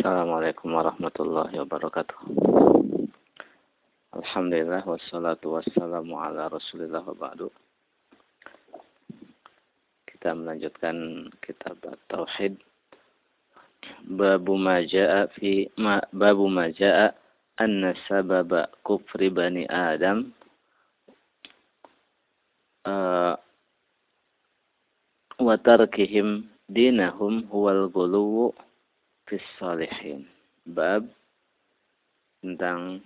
Assalamualaikum warahmatullahi wabarakatuh. Alhamdulillah wassalatu wassalamu ala Rasulillah wa ba'du. Kita melanjutkan kitab Tauhid. Babu ma jaa fi ma, babu ma jaa anna sababa kufri bani Adam uh, wa tarkihim dinahum huwal guluwu fis salihin. Bab tentang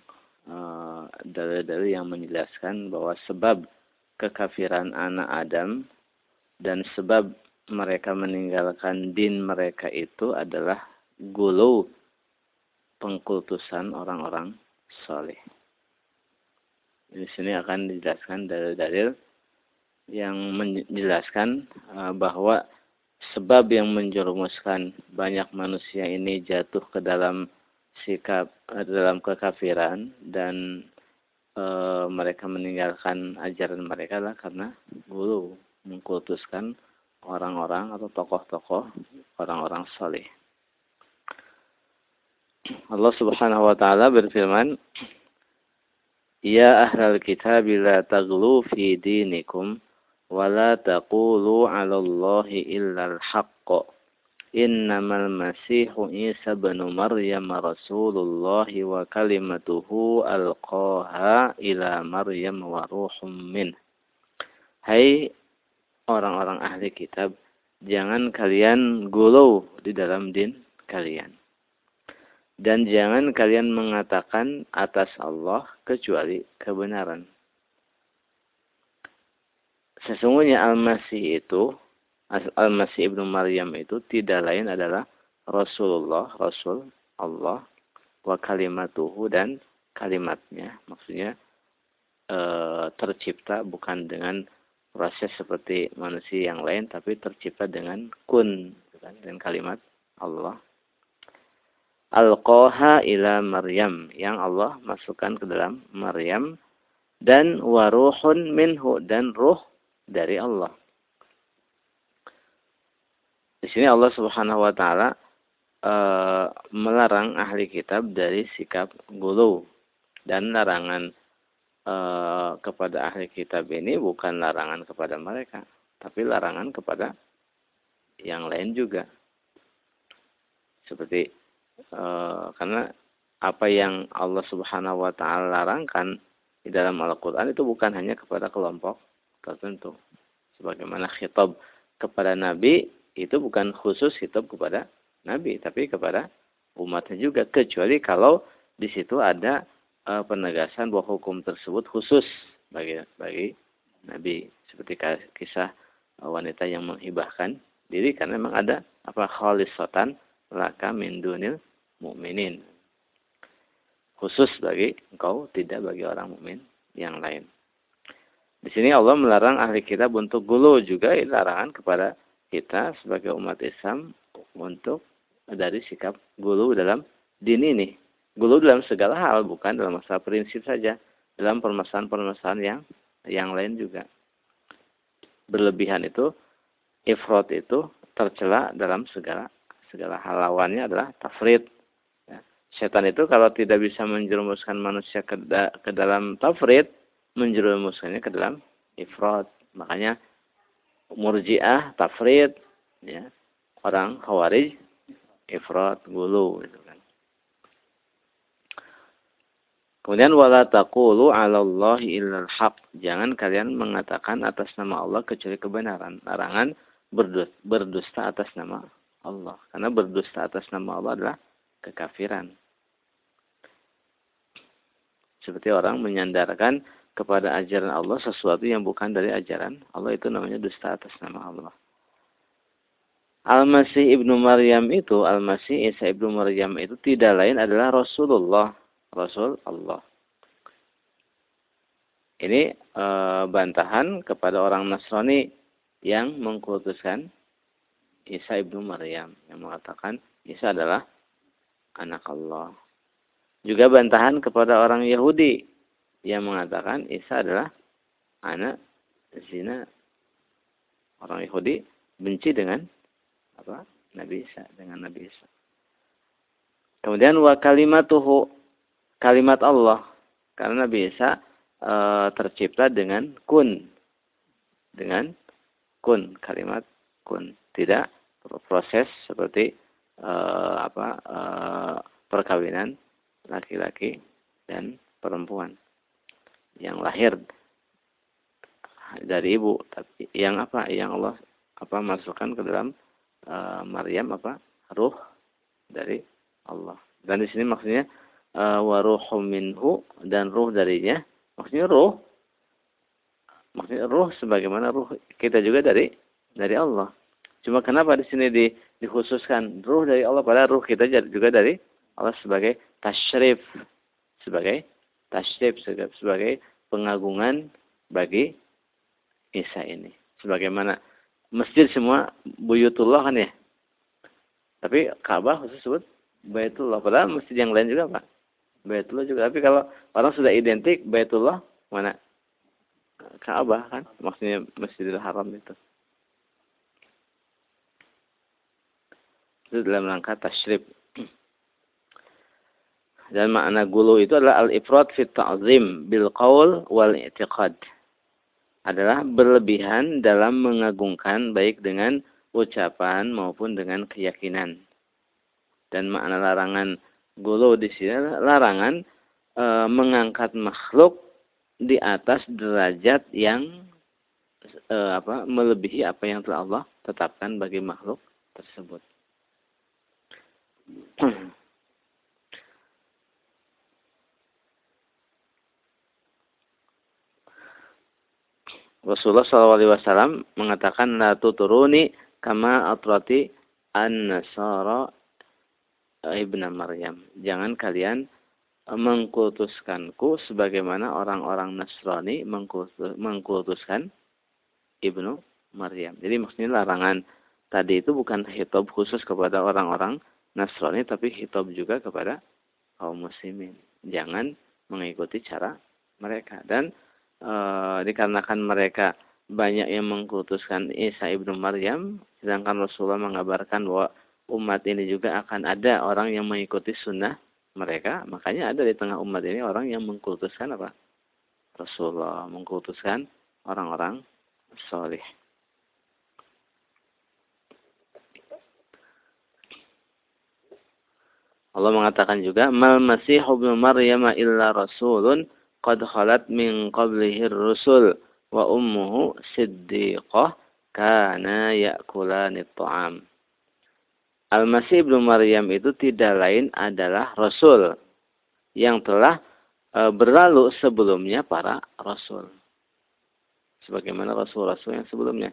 uh, dalil-dalil yang menjelaskan bahwa sebab kekafiran anak Adam dan sebab mereka meninggalkan din mereka itu adalah gulu pengkultusan orang-orang soleh. Di sini akan dijelaskan dalil-dalil yang menjelaskan uh, bahwa sebab yang menjerumuskan banyak manusia ini jatuh ke dalam sikap eh, dalam kekafiran dan e, mereka meninggalkan ajaran mereka lah karena guru mengkultuskan orang-orang atau tokoh-tokoh orang-orang saleh. Allah Subhanahu wa taala berfirman, "Ya ahlal kitab la taghlu fi dinikum ولا تقولوا على الله إلا الحق إنما المسيح عيسى بن مريم رسول الله وكلمته ألقاها إلى مريم وروح منه Hai orang-orang ahli kitab, jangan kalian gulau di dalam din kalian. Dan jangan kalian mengatakan atas Allah kecuali kebenaran sesungguhnya Al-Masih itu Al-Masih Ibnu Maryam itu tidak lain adalah Rasulullah, Rasul Allah wa kalimatuhu dan kalimatnya. Maksudnya e, tercipta bukan dengan proses seperti manusia yang lain tapi tercipta dengan kun kan, dengan kalimat Allah. Al-Qaha ila Maryam yang Allah masukkan ke dalam Maryam dan waruhun minhu dan ruh dari Allah. Di sini Allah Subhanahu wa taala e, melarang ahli kitab dari sikap gulu dan larangan e, kepada ahli kitab ini bukan larangan kepada mereka, tapi larangan kepada yang lain juga. Seperti e, karena apa yang Allah Subhanahu wa taala larangkan di dalam Al-Qur'an itu bukan hanya kepada kelompok tertentu. Sebagaimana khitab kepada Nabi itu bukan khusus khitab kepada Nabi, tapi kepada umatnya juga. Kecuali kalau di situ ada uh, penegasan bahwa hukum tersebut khusus bagi bagi Nabi. Seperti kisah uh, wanita yang menghibahkan diri karena memang ada apa khalisatan laka min dunil mukminin. Khusus bagi engkau, tidak bagi orang mukmin yang lain. Di sini Allah melarang ahli kitab untuk gulu juga larangan kepada kita sebagai umat Islam untuk dari sikap gulu dalam din ini. Gulu dalam segala hal, bukan dalam masalah prinsip saja. Dalam permasalahan-permasalahan yang yang lain juga. Berlebihan itu, ifrot itu tercela dalam segala segala hal lawannya adalah tafrid. Ya. Setan itu kalau tidak bisa menjerumuskan manusia ke, da, ke dalam tafrid, menjerumuskannya ke dalam ifrat. Makanya murjiah, tafrid, ya, orang khawarij, ifrat, gulu. Gitu kan. Kemudian wala taqulu 'ala Allahi illal haq. Jangan kalian mengatakan atas nama Allah kecuali kebenaran. Larangan berdusta atas nama Allah. Karena berdusta atas nama Allah adalah kekafiran. Seperti orang menyandarkan kepada ajaran Allah sesuatu yang bukan dari ajaran Allah itu namanya dusta atas nama Allah. Al-Masih Ibnu Maryam itu, Al-Masih Isa Ibnu Maryam itu tidak lain adalah Rasulullah, Rasul Allah. Ini e, bantahan kepada orang Nasrani yang mengkultuskan Isa Ibnu Maryam yang mengatakan Isa adalah anak Allah. Juga bantahan kepada orang Yahudi yang mengatakan Isa adalah anak zina. Orang Yahudi benci dengan apa? Nabi Isa, dengan Nabi Isa. Kemudian wa kalimatuhu kalimat Allah karena bisa e, tercipta dengan kun dengan kun kalimat kun tidak proses seperti e, apa e, perkawinan laki-laki dan perempuan yang lahir dari ibu tapi yang apa yang Allah apa masukkan ke dalam uh, Maryam apa ruh dari Allah. Dan di sini maksudnya uh, waruhum minhu dan ruh darinya. Maksudnya ruh maksudnya ruh sebagaimana ruh kita juga dari dari Allah. Cuma kenapa di sini di, dikhususkan ruh dari Allah pada ruh kita juga dari Allah sebagai tasyrif sebagai tasyrif sebagai pengagungan bagi Isa ini. Sebagaimana masjid semua buyutullah kan ya. Tapi Ka'bah khusus sebut Baitullah. Padahal masjid yang lain juga Pak. Baitullah juga. Tapi kalau orang sudah identik Baitullah mana? Ka'bah kan. Maksudnya Masjidil Haram itu. Itu dalam rangka tasyrif. Dan makna gulu itu adalah al-ifrat fit ta'zim bil qaul wal i'tiqad. Adalah berlebihan dalam mengagungkan baik dengan ucapan maupun dengan keyakinan. Dan makna larangan gulu di sini larangan e, mengangkat makhluk di atas derajat yang e, apa melebihi apa yang telah Allah tetapkan bagi makhluk tersebut. Rasulullah SAW mengatakan la tuturuni kama atrati an-nasara ibnu Maryam. Jangan kalian mengkultuskanku sebagaimana orang-orang Nasrani mengkultuskan ibnu Maryam. Jadi maksudnya larangan tadi itu bukan hitab khusus kepada orang-orang Nasrani tapi hitab juga kepada kaum muslimin. Jangan mengikuti cara mereka dan e, dikarenakan mereka banyak yang mengkutuskan Isa ibnu Maryam, sedangkan Rasulullah mengabarkan bahwa umat ini juga akan ada orang yang mengikuti sunnah mereka, makanya ada di tengah umat ini orang yang mengkultuskan apa? Rasulullah mengkultuskan orang-orang soleh. Allah mengatakan juga, "Mal Masih ibnu Maryam illa rasulun qad khalat min qablihi rusul wa ummuhu siddiqah kana ya'kulani ta'am. Al-Masih ibnu Maryam itu tidak lain adalah rasul yang telah e, berlalu sebelumnya para rasul. Sebagaimana rasul-rasul yang sebelumnya.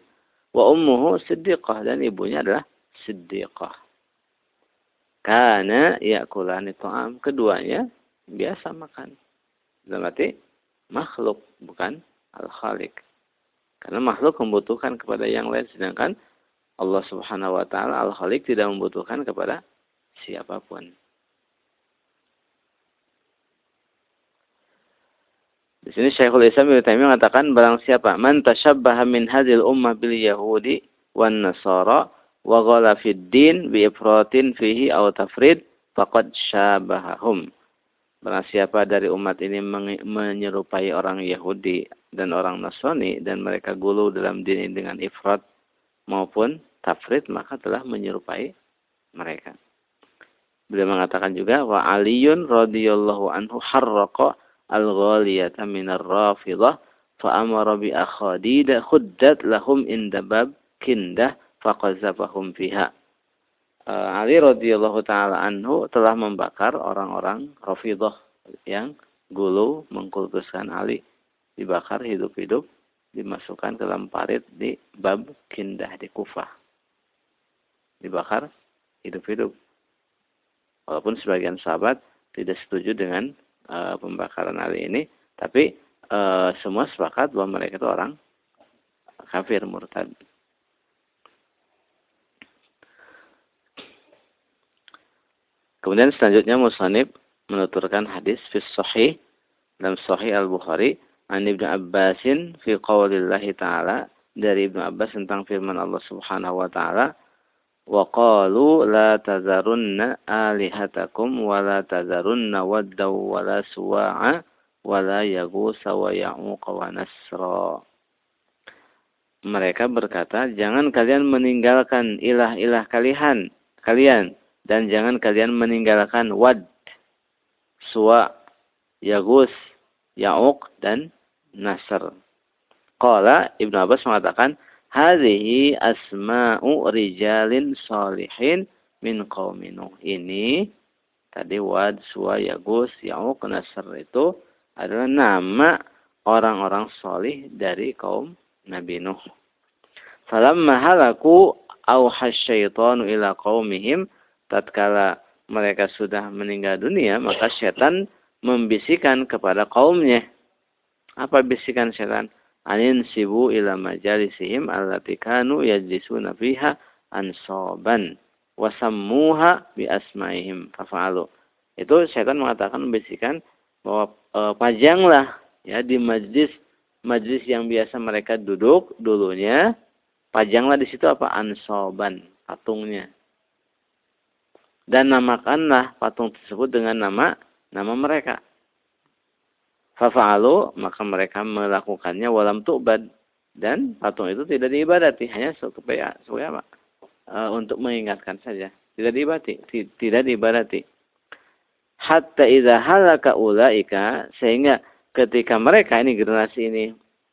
Wa ummuhu siddiqah dan ibunya adalah siddiqah. Karena ya'kulani ta'am. Keduanya biasa makan. Dalam arti makhluk, bukan al-khalik. Karena makhluk membutuhkan kepada yang lain, sedangkan Allah subhanahu wa ta'ala al-khalik tidak membutuhkan kepada siapa pun. Di sini Syekhul Islam Ibnu Taimiyah mengatakan barang siapa man tashabbaha min hadhil ummah bil yahudi wan nasara wa ghala fid din bi ifratin fihi aw tafrid faqad syabahahum. Barang siapa dari umat ini menyerupai orang Yahudi dan orang Nasrani dan mereka gulu dalam din ini dengan ifrat maupun tafrid maka telah menyerupai mereka. Beliau mengatakan juga wa Aliyun radhiyallahu anhu harraqa al-ghaliyata min ar-rafidah fa amara bi akhadida khuddat lahum inda bab kindah faqazafahum fiha. Eh, Ali radhiyallahu taala anhu telah membakar orang-orang Rafidhah yang gulu mengkultuskan Ali. Dibakar hidup-hidup dimasukkan ke dalam parit di bab kindah di Kufah. Dibakar hidup-hidup. Walaupun sebagian sahabat tidak setuju dengan uh, pembakaran Ali ini tapi uh, semua sepakat bahwa mereka itu orang kafir murtad Kemudian selanjutnya Musanib menuturkan hadis fi sahih dalam sahih Al-Bukhari an Ibnu Abbasin fi qaulillahi ta'ala dari Ibnu Abbas tentang firman Allah Subhanahu wa taala wa qalu la tazarunna alihatakum wa la tazarunna waddaw wa la suwa'a wa la yagusa wa ya'uqa wa nasra. Mereka berkata jangan kalian meninggalkan ilah-ilah kalian kalian dan jangan kalian meninggalkan wad suwa yagus ya'uq dan nasr qala ibnu abbas mengatakan hadhihi asma'u rijalin salihin min qaumi Nuh. Ini tadi Wad, Suwa, Yagus, Ya'uq, Nasr itu adalah nama orang-orang solih dari kaum Nabi Nuh. Falamma halaku awhasyaitanu ila qaumihim tatkala mereka sudah meninggal dunia maka setan membisikkan kepada kaumnya. Apa bisikan setan? anin sibu ila majalisihim allati kanu yajlisuna fiha ansoban wasammuha bi asmaihim fafa'alu. Itu setan mengatakan membisikkan bahwa e, pajanglah ya di majlis majlis yang biasa mereka duduk dulunya pajanglah di situ apa ansoban patungnya dan namakanlah patung tersebut dengan nama nama mereka. Fafa'alu maka mereka melakukannya walam tu'bad. Dan patung itu tidak diibadati hanya supaya supaya apa? E, untuk mengingatkan saja. Tidak diibadati tidak diibadati. Hatta idza halaka ulaika sehingga ketika mereka ini generasi ini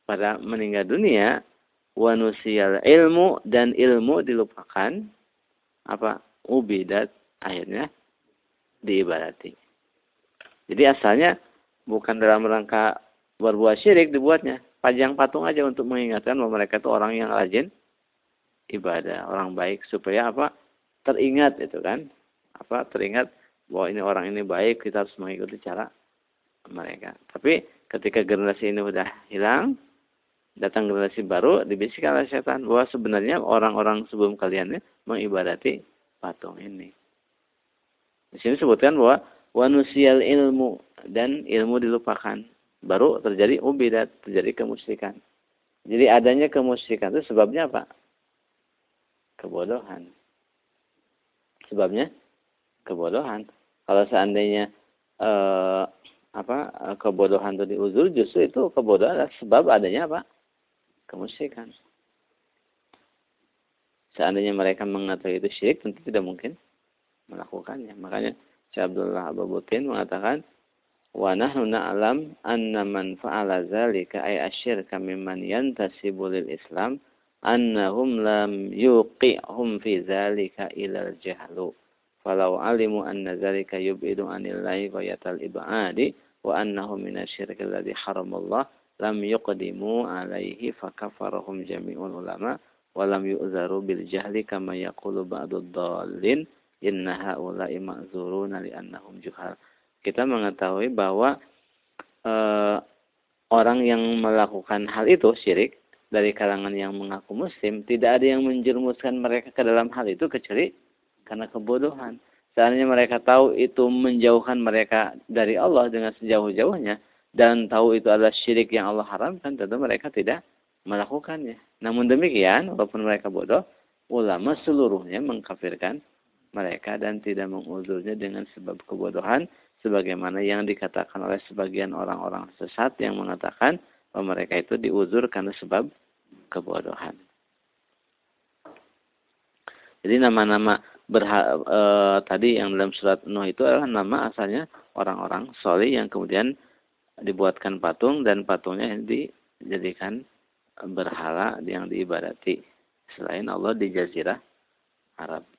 pada meninggal dunia wanusial ilmu dan ilmu dilupakan apa ubidat akhirnya diibadati jadi asalnya bukan dalam rangka berbuat syirik dibuatnya. Pajang patung aja untuk mengingatkan bahwa mereka itu orang yang rajin ibadah, orang baik supaya apa? Teringat itu kan. Apa? Teringat bahwa ini orang ini baik, kita harus mengikuti cara mereka. Tapi ketika generasi ini sudah hilang, datang generasi baru, dibisikkan oleh setan bahwa sebenarnya orang-orang sebelum kalian ini mengibadati patung ini. Di sini sebutkan bahwa wanusial ilmu dan ilmu dilupakan. Baru terjadi ubidat, terjadi kemusyrikan. Jadi adanya kemusyrikan itu sebabnya apa? Kebodohan. Sebabnya kebodohan. Kalau seandainya eh, apa kebodohan itu diuzur, justru itu kebodohan adalah sebab adanya apa? Kemusyrikan. Seandainya mereka mengatakan itu syirik, tentu tidak mungkin melakukannya. Makanya Syekh Abdullah Abu Butin mengatakan wa nahnu na'lam anna man fa'ala dzalika ay asyirka mimman yantasibu lil Islam annahum lam yuqihum fi dzalika ila al-jahlu falau alimu anna dzalika yub'idu anillahi ghayatal ibadi wa annahu minasyirki alladhi haramallah lam yuqdimu alaihi fakafarahum jami'ul ulama wa lam yu'zaru bil jahli kama yaqulu ba'dud dallin inna haula'i ma'zuruna li'annahum juhal. Kita mengetahui bahwa e, orang yang melakukan hal itu syirik dari kalangan yang mengaku muslim tidak ada yang menjerumuskan mereka ke dalam hal itu kecuali karena kebodohan. Seandainya mereka tahu itu menjauhkan mereka dari Allah dengan sejauh-jauhnya dan tahu itu adalah syirik yang Allah haramkan, tentu mereka tidak melakukannya. Namun demikian, walaupun mereka bodoh, ulama seluruhnya mengkafirkan mereka dan tidak menguzurnya dengan sebab kebodohan sebagaimana yang dikatakan oleh sebagian orang-orang sesat yang mengatakan bahwa mereka itu diuzur karena sebab kebodohan. Jadi nama-nama e, tadi yang dalam surat Nuh itu adalah nama asalnya orang-orang soleh yang kemudian dibuatkan patung dan patungnya dijadikan berhala yang diibadati selain Allah di Jazirah Arab.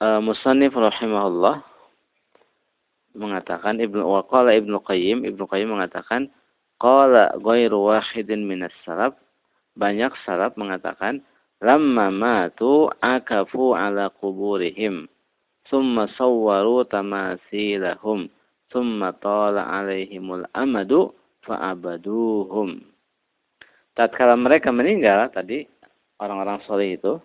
Uh, Musannif rahimahullah mengatakan Ibnu Waqala Ibnu Qayyim Ibnu Qayyim mengatakan qala ghairu wahidin minas salaf. Banyak salaf mengatakan lamma matu akafu ala kuburihim thumma sawwaru tamasilahum thumma tala alaihimul amadu fa'abaduhum. Tatkala mereka meninggal tadi orang-orang soleh itu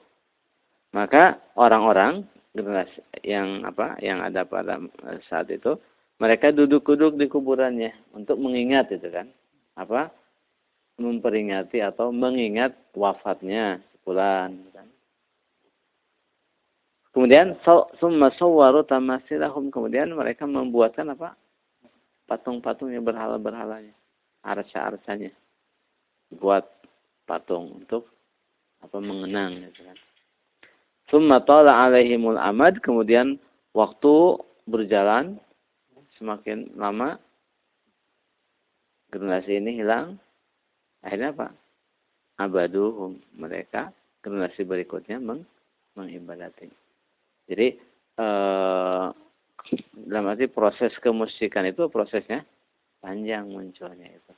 maka orang-orang generasi yang apa yang ada pada saat itu mereka duduk-duduk di kuburannya untuk mengingat itu kan. Apa? Memperingati atau mengingat wafatnya sebulan kan. Kemudian summa sawwaru tamasilahum kemudian mereka membuatkan apa? Patung-patungnya berhala-berhalanya, arca-arcanya. Buat patung untuk apa mengenang gitu kan. Summa tala alaihimul amad. Kemudian waktu berjalan semakin lama generasi ini hilang. Akhirnya apa? Abaduhum. Mereka generasi berikutnya meng mengibadati jadi eh, dalam arti proses kemusikan itu prosesnya panjang munculnya itu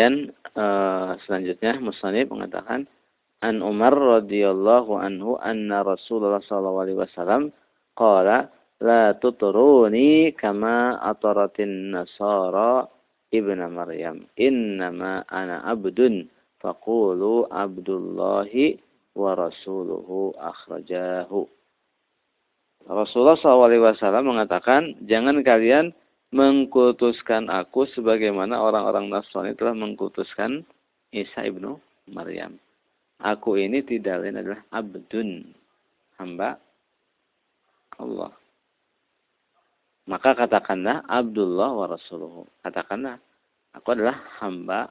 Kemudian uh, selanjutnya Musanib mengatakan An Umar radhiyallahu anhu anna Rasulullah sallallahu alaihi wasallam qala la tutruni kama ataratin nasara ibnu Maryam. Innama ana abdun. Faqulu abdullahi wa rasuluhu akhrajahu Rasulullah SAW mengatakan jangan kalian mengkultuskan aku sebagaimana orang-orang Nasrani telah mengkultuskan Isa ibnu Maryam. Aku ini tidak lain adalah abdun, hamba Allah. Maka katakanlah Abdullah wa Rasuluhu. Katakanlah, aku adalah hamba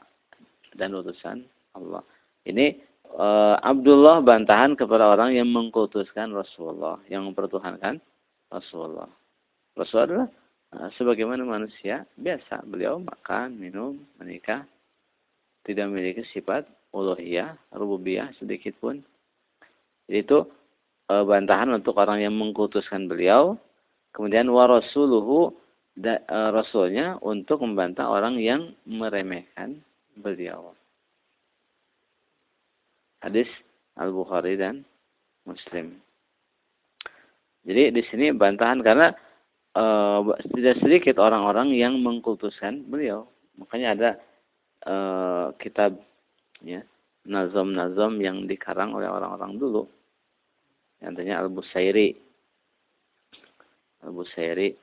dan utusan Allah. Ini uh, Abdullah bantahan kepada orang yang mengkultuskan Rasulullah, yang mempertuhankan Rasulullah. Rasulullah adalah sebagaimana manusia biasa, beliau makan, minum, menikah, tidak memiliki sifat uluhiyah, rububiyah sedikit pun. Jadi itu e, bantahan untuk orang yang mengkutuskan beliau. Kemudian warasuluhu da, e, rasulnya untuk membantah orang yang meremehkan beliau. Hadis Al-Bukhari dan Muslim. Jadi di sini bantahan karena uh, tidak sedikit orang-orang yang mengkultuskan beliau. Makanya ada uh, kitab ya, nazom-nazom yang dikarang oleh orang-orang dulu. Yang tanya Al-Busairi. Al-Busairi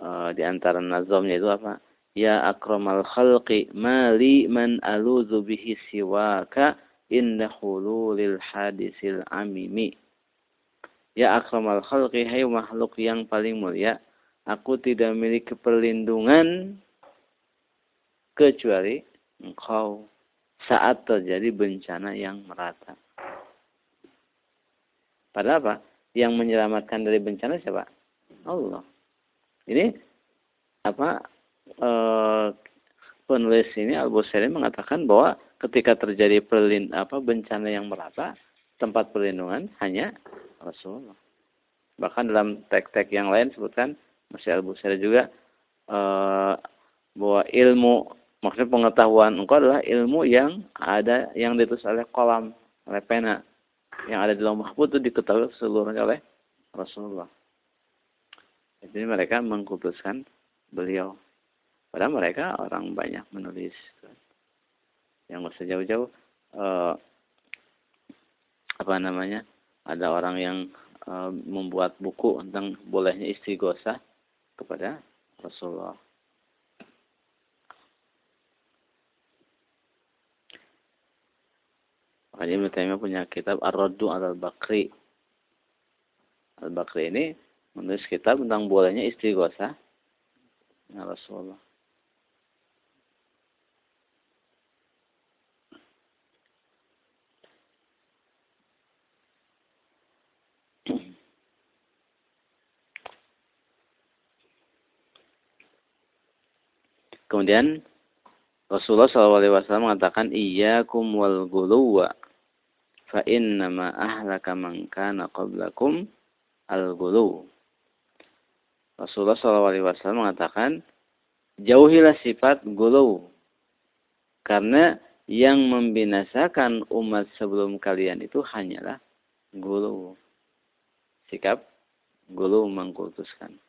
uh, di antara nazomnya itu apa? Ya akramal khalqi mali man aluzu bihi siwaka inda hululil hadisil amimi. Ya akramal khalqi hai makhluk yang paling mulia Aku tidak memiliki perlindungan kecuali engkau saat terjadi bencana yang merata. Padahal apa? Yang menyelamatkan dari bencana siapa? Allah. Ini apa? E, penulis ini Al Busiri mengatakan bahwa ketika terjadi perlin, apa bencana yang merata, tempat perlindungan hanya Rasulullah. Bahkan dalam teks-teks yang lain sebutkan masih Al-Busari juga uh, bahwa ilmu maksudnya pengetahuan engkau adalah ilmu yang ada yang ditulis oleh kolam oleh pena yang ada di dalam mahfud itu diketahui seluruhnya oleh Rasulullah. Jadi mereka mengkhususkan beliau. Padahal mereka orang banyak menulis. Yang nggak usah jauh-jauh. Uh, apa namanya? Ada orang yang uh, membuat buku tentang bolehnya istighosa kepada Rasulullah. Makanya Ibn Taimiyah punya kitab Ar-Raddu al-Bakri. Al-Bakri ini menulis kitab tentang bolehnya istighosah ya Rasulullah. Kemudian Rasulullah SAW mengatakan iyyakum wal guluwa fa innama ahlaka man kana qablakum al gulu. Rasulullah SAW mengatakan jauhilah sifat gulu karena yang membinasakan umat sebelum kalian itu hanyalah gulu. Sikap gulu mengkultuskan.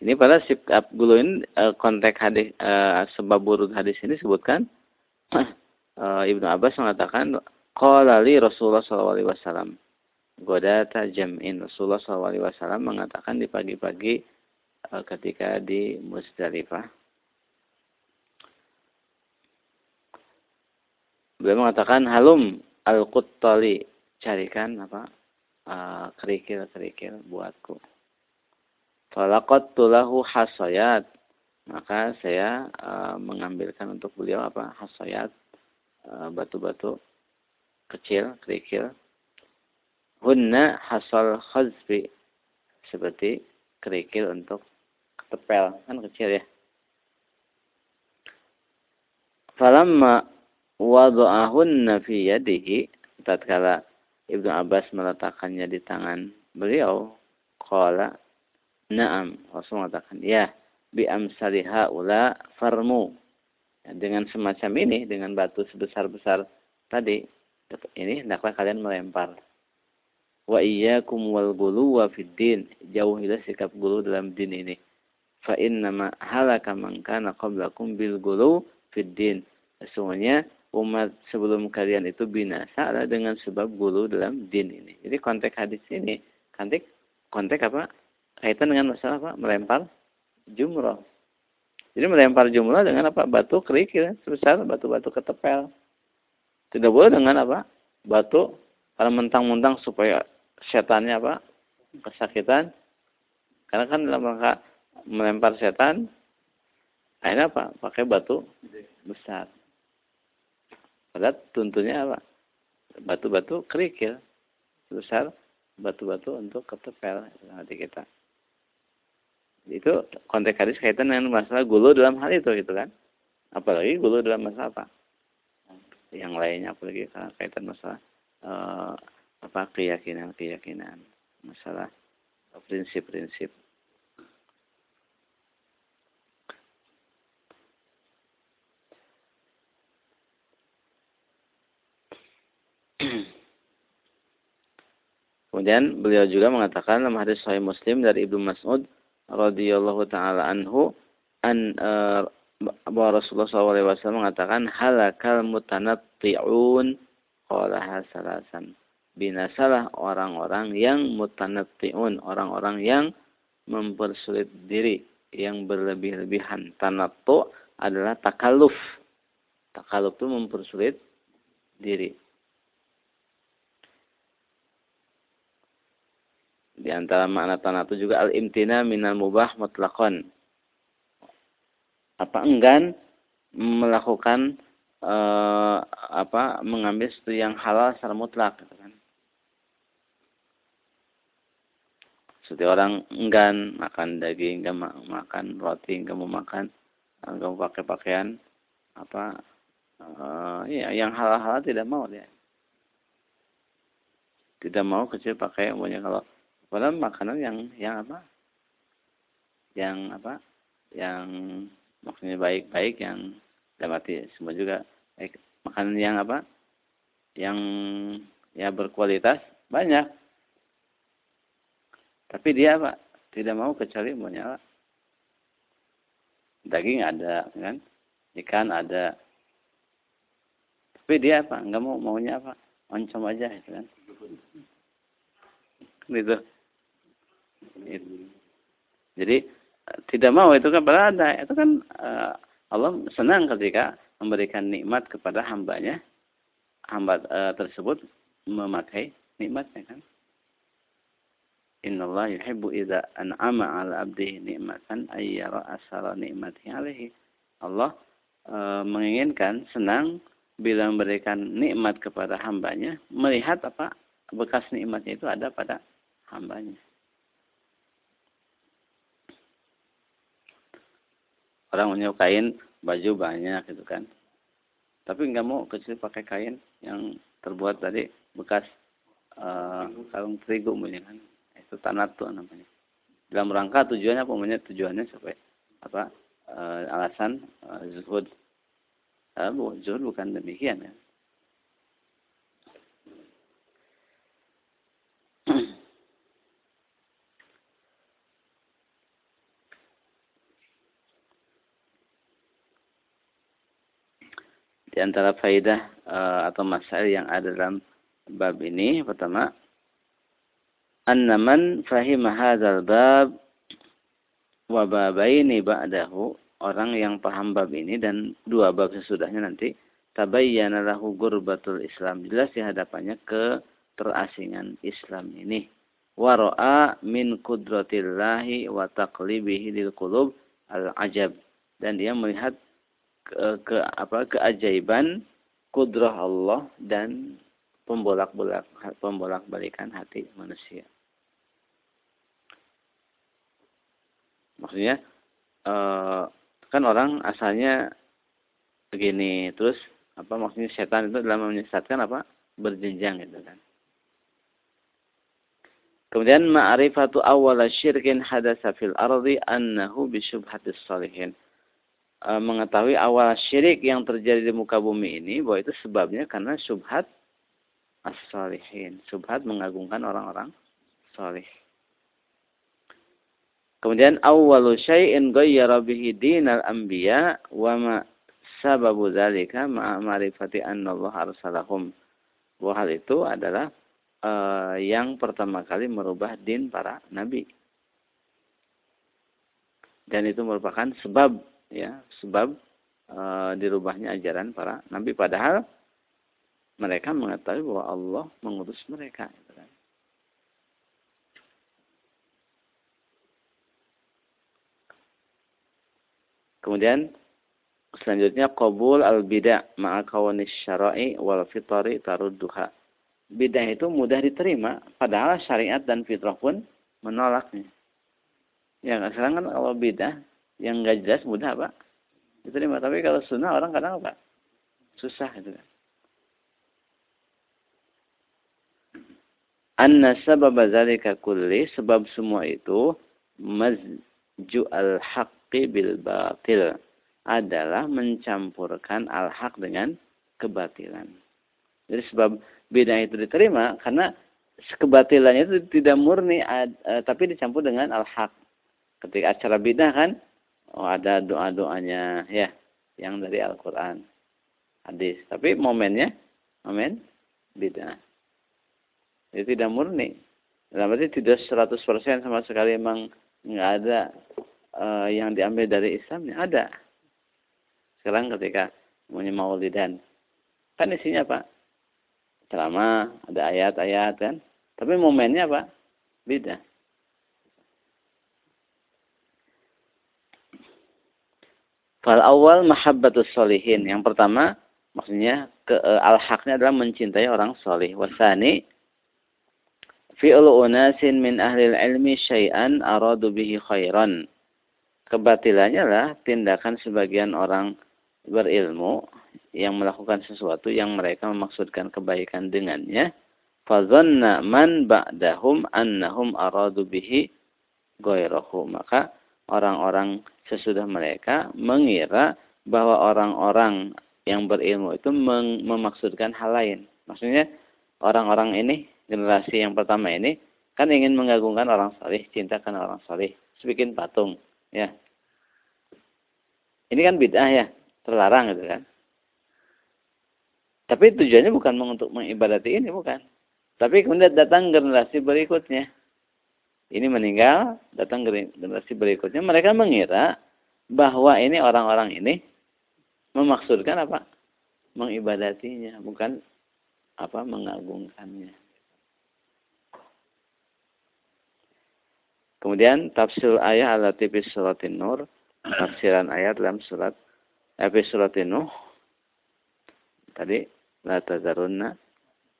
Ini pada sikap gulu ini eh, konteks hadis eh, sebab burud hadis ini sebutkan eh, Ibnu Abbas mengatakan qala li Rasulullah sallallahu alaihi wasallam godata jam'in Rasulullah sallallahu alaihi wasallam mengatakan di pagi-pagi ketika di Musdalifah Beliau mengatakan halum al-quttali carikan apa kerikil-kerikil buatku. Falaqattu lahu hasayat. Maka saya uh, mengambilkan untuk beliau apa? Hasayat batu-batu uh, kecil, kerikil. Hunna hasal khazbi. Seperti kerikil untuk ketepel. Kan kecil ya. Falamma wadu'ahunna fi yadihi tatkala Ibnu Abbas meletakkannya di tangan beliau qala na'am Rasul mengatakan ya bi amsaliha ula farmu. Ya, dengan semacam ini dengan batu sebesar-besar tadi ini hendaklah kalian melempar. Wa iyyakum wal wa fid din. Jauhilah sikap gulu dalam din ini. Fa innama halaka man kana qablakum bil gulu fid din. Sesungguhnya umat sebelum kalian itu binasa adalah dengan sebab gulu dalam din ini. Jadi konteks hadis ini, konteks konteks apa? Kaitan dengan masalah apa? Melempar jumroh. Jadi melempar jumroh dengan apa? Batu kerikil sebesar batu-batu ketepel. Tidak boleh dengan apa? Batu kalau mentang-mentang supaya setannya apa? Kesakitan. Karena kan dalam rangka melempar setan, akhirnya apa? Pakai batu besar. Padahal tuntunya apa? Batu-batu kerikil. Sebesar batu-batu untuk ketepel hati kita. Itu konteks hadis kaitan dengan masalah gulu dalam hal itu gitu kan. Apalagi gulu dalam masalah apa? Yang lainnya apalagi kaitan masalah uh, apa keyakinan-keyakinan, masalah prinsip-prinsip Kemudian beliau juga mengatakan dalam hadis Sahih Muslim dari Ibnu Mas'ud radhiyallahu taala anhu an uh, Rasulullah SAW mengatakan halakal mutanatti'un qalaha salasan binasalah orang-orang yang mutanatti'un orang-orang yang mempersulit diri yang berlebih-lebihan. Tanattu adalah takaluf. Takaluf itu mempersulit diri Di antara makna tanah itu juga al-imtina minal mubah mutlakon. Apa enggan melakukan eh, apa mengambil sesuatu yang halal secara mutlak gitu kan. Seperti orang enggan makan daging, enggak makan roti, enggak mau makan, enggak mau pakai pakaian apa ya yang halal-halal tidak mau dia. Tidak mau kecil pakai umumnya kalau Padahal makanan yang yang apa? Yang apa? Yang maksudnya baik-baik yang dalam semua juga baik. Makanan yang apa? Yang ya berkualitas banyak. Tapi dia apa? Tidak mau kecuali maunya apa? Daging ada, kan? Ikan ada. Tapi dia apa? Enggak mau maunya apa? Oncom aja, gitu kan? Gitu. Jadi tidak mau itu kan berada. Itu kan uh, Allah senang ketika memberikan nikmat kepada hambanya. Hamba uh, tersebut memakai nikmatnya kan. Inna Allah yuhibbu idza an'ama 'ala 'abdihi ni'matan ayyara asara ni'matihi 'alaihi. Allah uh, menginginkan senang bila memberikan nikmat kepada hambanya melihat apa bekas nikmatnya itu ada pada hambanya. Orang menyukain baju banyak gitu kan. Tapi nggak mau kecil pakai kain yang terbuat dari bekas uh, kalung terigu punya kan. Itu tanah tuh namanya. Dalam rangka tujuannya apa? Tujuannya sampai apa e, alasan e, zuhud. Zuhud bukan demikian ya antara faidah uh, atau masalah yang ada dalam bab ini. Pertama anna man fahima hadzal bab wa babaini ba'dahu orang yang paham bab ini dan dua bab sesudahnya nanti tabayyana lahu gurbatul Islam jelas di hadapannya ke terasingan Islam ini. Waro'a min kudratillahi wa taqlibihi lil qulub al ajab dan dia melihat ke, ke apa keajaiban kudrah Allah dan pembolak-bolak pembolak-balikan hati manusia. Maksudnya eh, kan orang asalnya begini, terus apa maksudnya setan itu dalam menyesatkan apa berjenjang gitu kan. Kemudian ma'rifatu awal syirkin hadasa fil ardi annahu bisyubhatis salihin. E, mengetahui awal syirik yang terjadi di muka bumi ini bahwa itu sebabnya karena subhat as-salihin. Subhat mengagungkan orang-orang salih. Kemudian awwalu syai'in ghayyara bihi dinal anbiya wa ma sababu dzalika ma ma'rifati anna Allah arsalahum. Bahwa hal itu adalah uh, yang pertama kali merubah din para nabi. Dan itu merupakan sebab ya sebab e, dirubahnya ajaran para nabi padahal mereka mengetahui bahwa Allah mengutus mereka gitu kan. Kemudian selanjutnya qabul al bidah ma'a kawanis syara'i wal fitari tarudduha. Bidah itu mudah diterima padahal syariat dan fitrah pun menolaknya. Ya, sekarang kan kalau bidah yang nggak jelas mudah apa? Diterima. Tapi kalau sunnah orang kadang apa? Susah itu kan. Anna sabab zalika kulli sebab semua itu mazju al haqqi bil batil adalah mencampurkan al haq dengan kebatilan. Jadi sebab beda itu diterima karena kebatilannya itu tidak murni uh, tapi dicampur dengan al haq ketika acara bidah kan oh ada doa-doanya. Ya yang dari Al-Qur'an. Hadis. Tapi momennya momen beda. Itu tidak murni. Dalam arti tidak 100% sama sekali emang nggak ada uh, yang diambil dari Islam ya ada. Sekarang ketika punya maulidan kan isinya apa? Ceramah ada ayat-ayat kan? Tapi momennya apa? Beda Fal awal mahabbatus solihin. Yang pertama, maksudnya ke uh, al-haqnya adalah mencintai orang solih. Wasani, fi'lu unasin min ahli ilmi syai'an aradu bihi khairan. Kebatilannya lah tindakan sebagian orang berilmu yang melakukan sesuatu yang mereka memaksudkan kebaikan dengannya. Fadhanna man ba'dahum annahum aradu bihi ghairahu. Maka orang-orang sesudah mereka mengira bahwa orang-orang yang berilmu itu memaksudkan hal lain. Maksudnya orang-orang ini, generasi yang pertama ini, kan ingin mengagungkan orang salih, cintakan orang salih, bikin patung, ya. Ini kan bid'ah ya, terlarang gitu kan. Tapi tujuannya bukan untuk mengibadati ini, bukan. Tapi kemudian datang generasi berikutnya ini meninggal, datang generasi berikutnya, mereka mengira bahwa ini orang-orang ini memaksudkan apa? Mengibadatinya, bukan apa mengagungkannya. Kemudian tafsir ayat ala tipis suratin nur, tafsiran ayat dalam surat epi suratin nuh. Tadi la tazarunna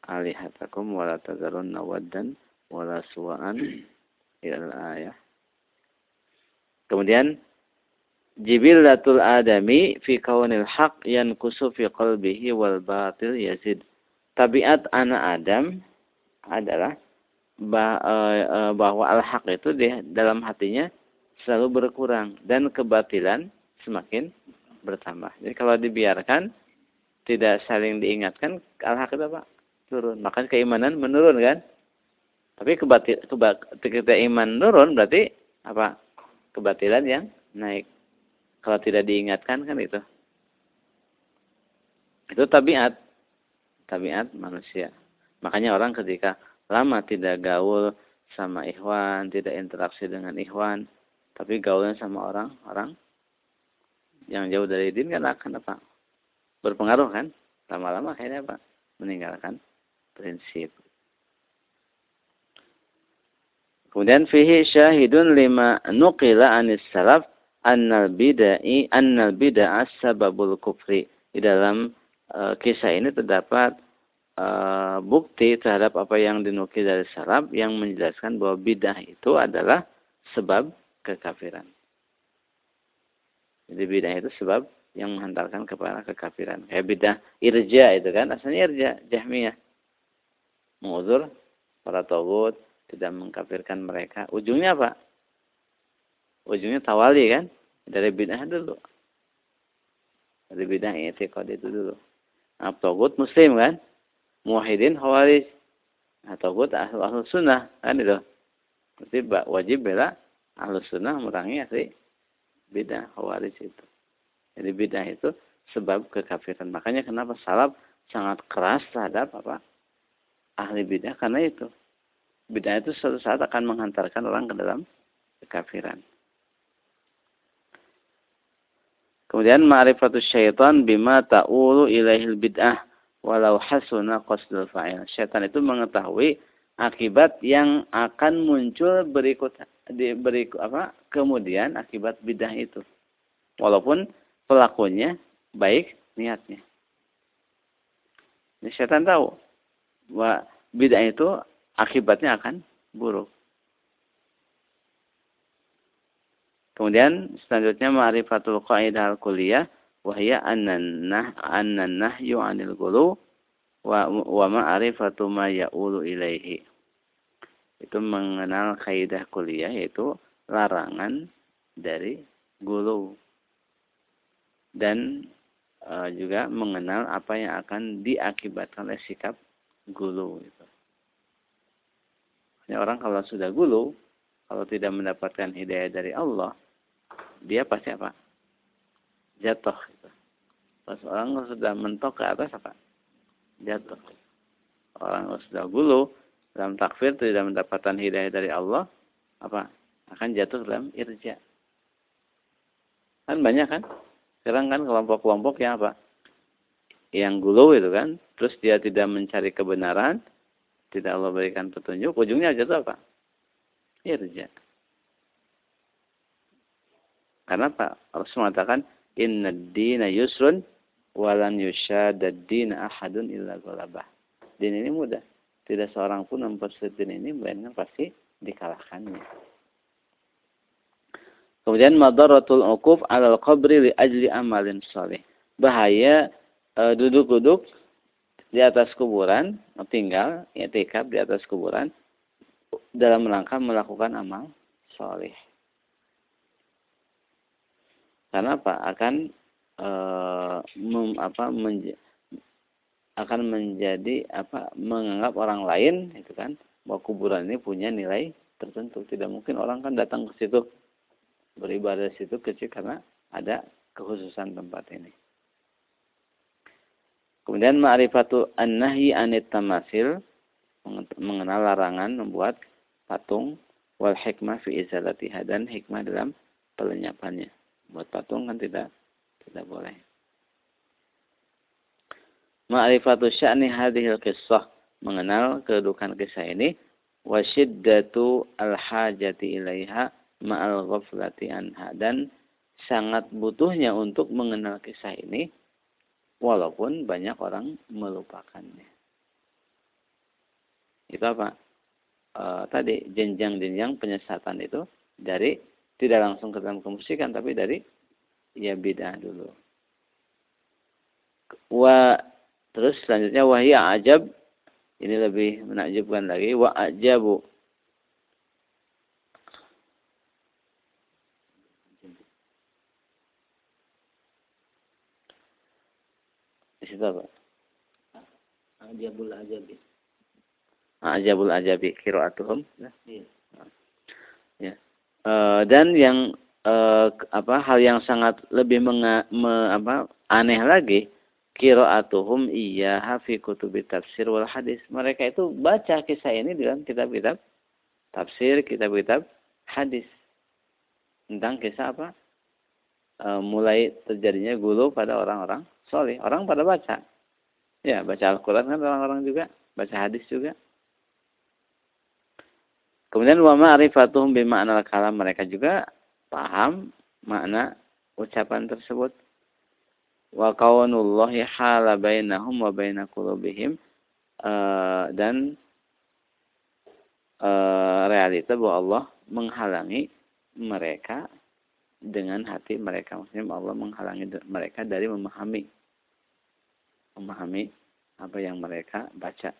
alihatakum wa la tazarunna waddan wa la suwa'an ayah. Kemudian jibillatul adami fi kaunil haq yankusu fi qalbihi wal batil yazid. Tabiat anak Adam adalah bahwa al-haq itu di dalam hatinya selalu berkurang dan kebatilan semakin bertambah. Jadi kalau dibiarkan tidak saling diingatkan al-haq itu apa? Turun. Maka keimanan menurun kan? Tapi kebatil, keba, ketika iman menurun berarti apa? Kebatilan yang naik. Kalau tidak diingatkan kan itu. Itu tabiat. Tabiat manusia. Makanya orang ketika lama tidak gaul sama ikhwan, tidak interaksi dengan ikhwan, tapi gaulnya sama orang orang yang jauh dari din kan akan apa? Berpengaruh kan? Lama-lama akhirnya apa? Meninggalkan prinsip. Kemudian fihi syahidun lima nuqila anis salaf annal bidai annal bid'ah sababul kufri. Di dalam uh, kisah ini terdapat uh, bukti terhadap apa yang dinukil dari salaf yang menjelaskan bahwa bidah itu adalah sebab kekafiran. Jadi bidah itu sebab yang menghantarkan kepada kekafiran. Kayak bidah irja itu kan, asalnya irja, jahmiyah. Menguzur para togut, tidak mengkafirkan mereka. Ujungnya apa? Ujungnya tawali kan? Dari bidah dulu. Dari bidah itikad itu dulu. Nah, togut muslim kan? muwahidin khawarij atau gue ahlu, ahlu sunnah kan itu berarti wajib bela ahlu sunnah merangi asli beda khawarij itu jadi beda itu sebab kekafiran makanya kenapa salaf sangat keras terhadap apa ahli bidah karena itu bidah itu suatu saat akan menghantarkan orang ke dalam kekafiran kemudian ma'rifatus syaitan bima ta'ulu ilaihil bid'ah walau hasuna qasdul fa'il. Setan itu mengetahui akibat yang akan muncul berikut di berikut apa? kemudian akibat bidah itu. Walaupun pelakunya baik niatnya. Ini setan tahu bahwa bidah itu akibatnya akan buruk. Kemudian selanjutnya ma'rifatul qaidah al-kulliyah wahya annan annan nahyu anil gulu wa wa ma'rifatu ma ya'ulu ilaihi. Itu mengenal kaidah kuliah yaitu larangan dari gulu dan e, juga mengenal apa yang akan diakibatkan oleh sikap gulu itu. Orang kalau sudah gulu, kalau tidak mendapatkan hidayah dari Allah, dia pasti apa? jatuh. Gitu. Pas orang sudah mentok ke atas apa? Jatuh. Orang sudah gulu dalam takfir tidak mendapatkan hidayah dari Allah, apa? Akan jatuh dalam irja. Kan banyak kan? Sekarang kan kelompok-kelompok yang apa? Yang gulu itu kan, terus dia tidak mencari kebenaran, tidak Allah berikan petunjuk, ujungnya jatuh apa? Irja. Karena apa? Rasul mengatakan, inna dina yusrun walan yushadad dina ahadun illa ghalabah. Din ini mudah. Tidak seorang pun mempersulit din ini melainkan pasti dikalahkannya. Kemudian madaratul uquf alal qabri li ajli amalin salih. Bahaya e, duduk-duduk di atas kuburan, tinggal, tikap di atas kuburan dalam rangka melakukan amal soleh. Karena apa? Akan e, mem, apa menj akan menjadi apa menganggap orang lain itu kan bahwa kuburan ini punya nilai tertentu. Tidak mungkin orang kan datang ke situ beribadah situ kecil karena ada kekhususan tempat ini. Kemudian ma'rifatu an-nahyi anit tamasil mengenal larangan membuat patung wal hikmah fi izalatiha dan hikmah dalam pelenyapannya buat patung kan tidak tidak boleh. Ma'rifatu sya'ni hadhil kisah mengenal kedudukan kisah ini wa syiddatu al-hajati ilaiha ma'al ghaflati anha dan sangat butuhnya untuk mengenal kisah ini walaupun banyak orang melupakannya. Itu apa? E, tadi jenjang-jenjang penyesatan itu dari tidak langsung ke dalam kemusikan tapi dari ya bidah dulu. Wa terus selanjutnya wahya ajab ini lebih menakjubkan lagi wa ajabu situ apa? Ajabul ajabi. Ajabul ajabi qiraatuhum. Iya. Ya. E, dan yang e, apa hal yang sangat lebih menga, me, apa aneh lagi qiraatuhum iya fi kutubi tafsir wal hadis. Mereka itu baca kisah ini di dalam kitab-kitab tafsir, kitab-kitab hadis. Tentang kisah apa? E, mulai terjadinya gulu pada orang-orang soleh. Orang pada baca. Ya, baca Al-Quran kan orang-orang juga. Baca hadis juga. Kemudian wa ma'rifatuhum bima'na kalam mereka juga paham makna ucapan tersebut. Wa kaunullahi hala bainahum wa baina uh, dan uh, realita bahwa Allah menghalangi mereka dengan hati mereka. Maksudnya Allah menghalangi mereka dari memahami memahami apa yang mereka baca.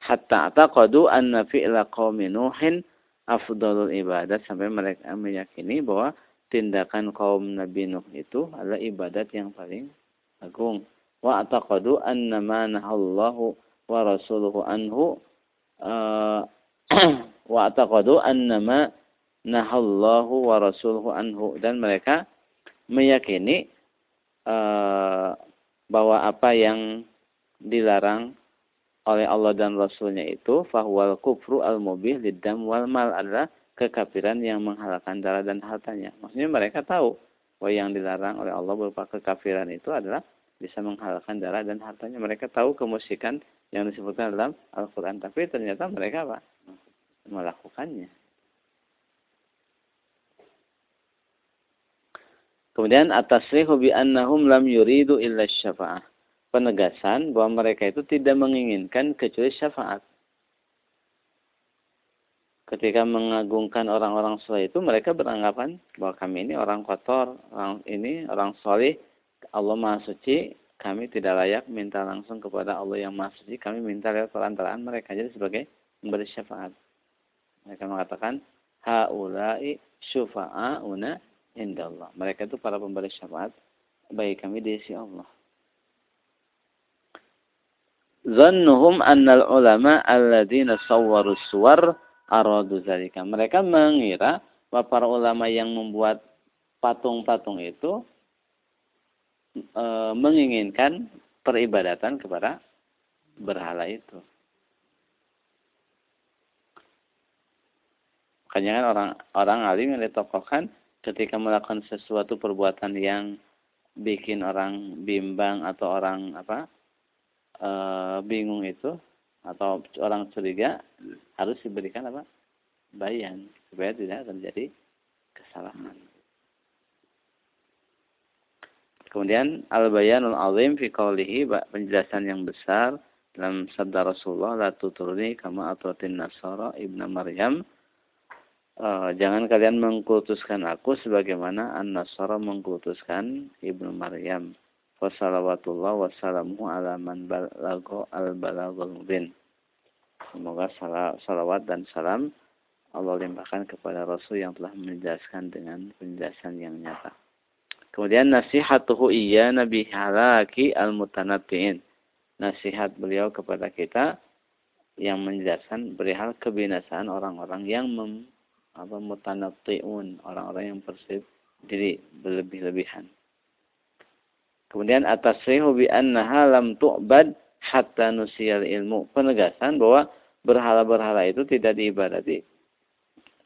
Hatta taqadu anna fi'la qaumi Nuhin afdalul ibadat sampai mereka meyakini bahwa tindakan kaum Nabi Nuh itu adalah ibadat yang paling agung. Wa ataqadu anna ma nahallahu wa rasuluhu anhu uh, wa ataqadu anna ma nahallahu wa rasuluhu anhu dan mereka meyakini uh, bahwa apa yang dilarang oleh Allah dan Rasulnya itu fahwal kufru al mubih lidam wal mal adalah kekafiran yang menghalalkan darah dan hartanya. Maksudnya mereka tahu bahwa yang dilarang oleh Allah berupa kekafiran itu adalah bisa menghalalkan darah dan hartanya. Mereka tahu kemusikan yang disebutkan dalam Al-Quran. Tapi ternyata mereka apa? Melakukannya. Kemudian atas bi annahum lam yuridu illa syafa'ah. Penegasan bahwa mereka itu tidak menginginkan kecuali syafaat. Ketika mengagungkan orang-orang soleh itu mereka beranggapan bahwa kami ini orang kotor, orang ini orang soleh, Allah Maha Suci, kami tidak layak minta langsung kepada Allah yang Maha Suci, kami minta lewat perantaraan mereka jadi sebagai memberi syafaat. Mereka mengatakan haula'i syufa'auna indallah. Mereka itu para pemberi syafaat bagi kami di sisi Allah. Zannuhum annal ulama alladzina sawwaru suwar aradu zalika. Mereka mengira bahwa para ulama yang membuat patung-patung itu e, menginginkan peribadatan kepada berhala itu. Makanya kan orang orang alim yang ditokohkan ketika melakukan sesuatu perbuatan yang bikin orang bimbang atau orang apa e, bingung itu atau orang curiga harus diberikan apa bayan supaya tidak terjadi kesalahan. Kemudian al-bayanul azim fi qawlihi penjelasan yang besar dalam sabda Rasulullah la tuturni kama atwatin nasara ibnu Maryam uh, jangan kalian mengkultuskan aku sebagaimana An-Nasara mengkultuskan Ibnu Maryam. Wassalawatullah wassalamu ala man balago al-balagul mubin. Semoga salawat dan salam Allah limpahkan kepada Rasul yang telah menjelaskan dengan penjelasan yang nyata. Kemudian nasihatuhu iya nabi halaki al-mutanabbi'in. Nasihat beliau kepada kita yang menjelaskan perihal kebinasaan orang-orang yang mem apa mutanatti'un, orang-orang yang bersih diri berlebih-lebihan. Kemudian atas bi annaha lam tu'bad hatta nusiyal ilmu. Penegasan bahwa berhala-berhala itu tidak diibadati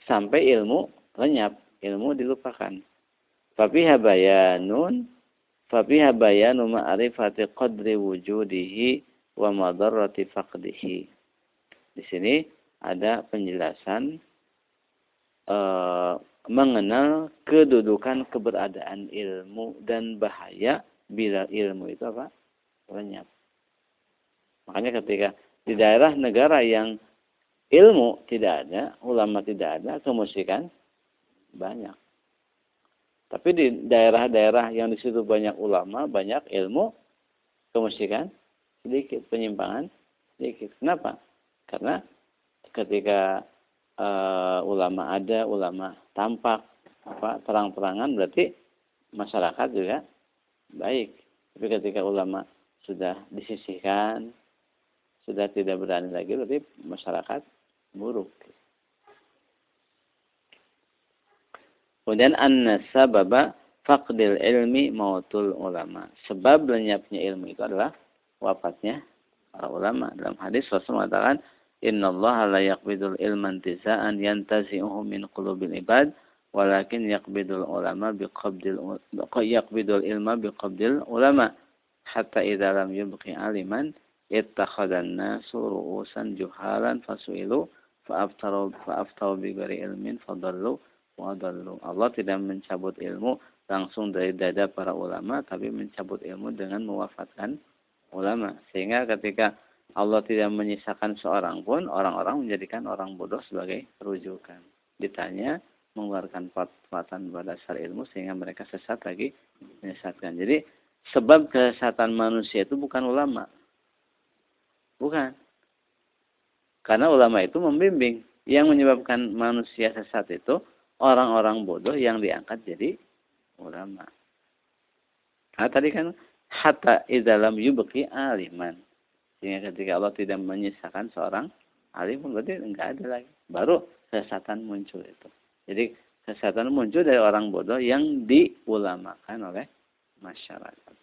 sampai ilmu lenyap, ilmu dilupakan. Fafiha bayanun fafiha bayanu ma'rifati qadri wujudihi wa madarrati faqdihi. Di sini ada penjelasan e, mengenal kedudukan keberadaan ilmu dan bahaya bila ilmu itu apa lenyap. Makanya ketika di daerah negara yang ilmu tidak ada, ulama tidak ada, kemusikan banyak. Tapi di daerah-daerah yang di situ banyak ulama, banyak ilmu, kemusikan sedikit, penyimpangan sedikit. Kenapa? Karena ketika uh, ulama ada, ulama tampak, apa terang-terangan berarti masyarakat juga baik. Tapi ketika ulama sudah disisihkan, sudah tidak berani lagi, berarti masyarakat buruk. Kemudian an-nasababa faqdil ilmi mautul ulama. Sebab lenyapnya ilmu itu adalah wafatnya para ulama. Dalam hadis Rasul mengatakan, "Inna Allah la yaqbidul ilma intiza'an yantazi'uhu min qulubil ibad, walakin yaqbidul ulama biqabdil yaqbidul ilma biqabdil ulama." Hatta idza lam yubqi aliman ittakhadan nasu ru'usan juhalan fasu'ilu fa'aftaru fa'aftaru bi ilmin fadallu wadallu. Allah tidak mencabut ilmu langsung dari dada para ulama, tapi mencabut ilmu dengan mewafatkan ulama. Sehingga ketika Allah tidak menyisakan seorang pun, orang-orang menjadikan orang bodoh sebagai rujukan. Ditanya, mengeluarkan fatwaan pada dasar ilmu sehingga mereka sesat lagi menyesatkan. Jadi sebab kesesatan manusia itu bukan ulama. Bukan. Karena ulama itu membimbing. Yang menyebabkan manusia sesat itu orang-orang bodoh yang diangkat jadi ulama. Nah, tadi kan hatta idalam yubki aliman. Sehingga ketika Allah tidak menyisakan seorang alim berarti enggak ada lagi. Baru kesesatan muncul itu. Jadi kesesatan muncul dari orang bodoh yang diulamakan oleh masyarakat.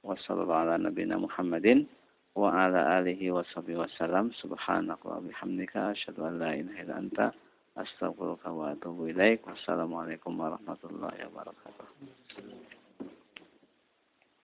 Wassalamualaikum. Wassalamualaikum warahmatullahi wabarakatuh.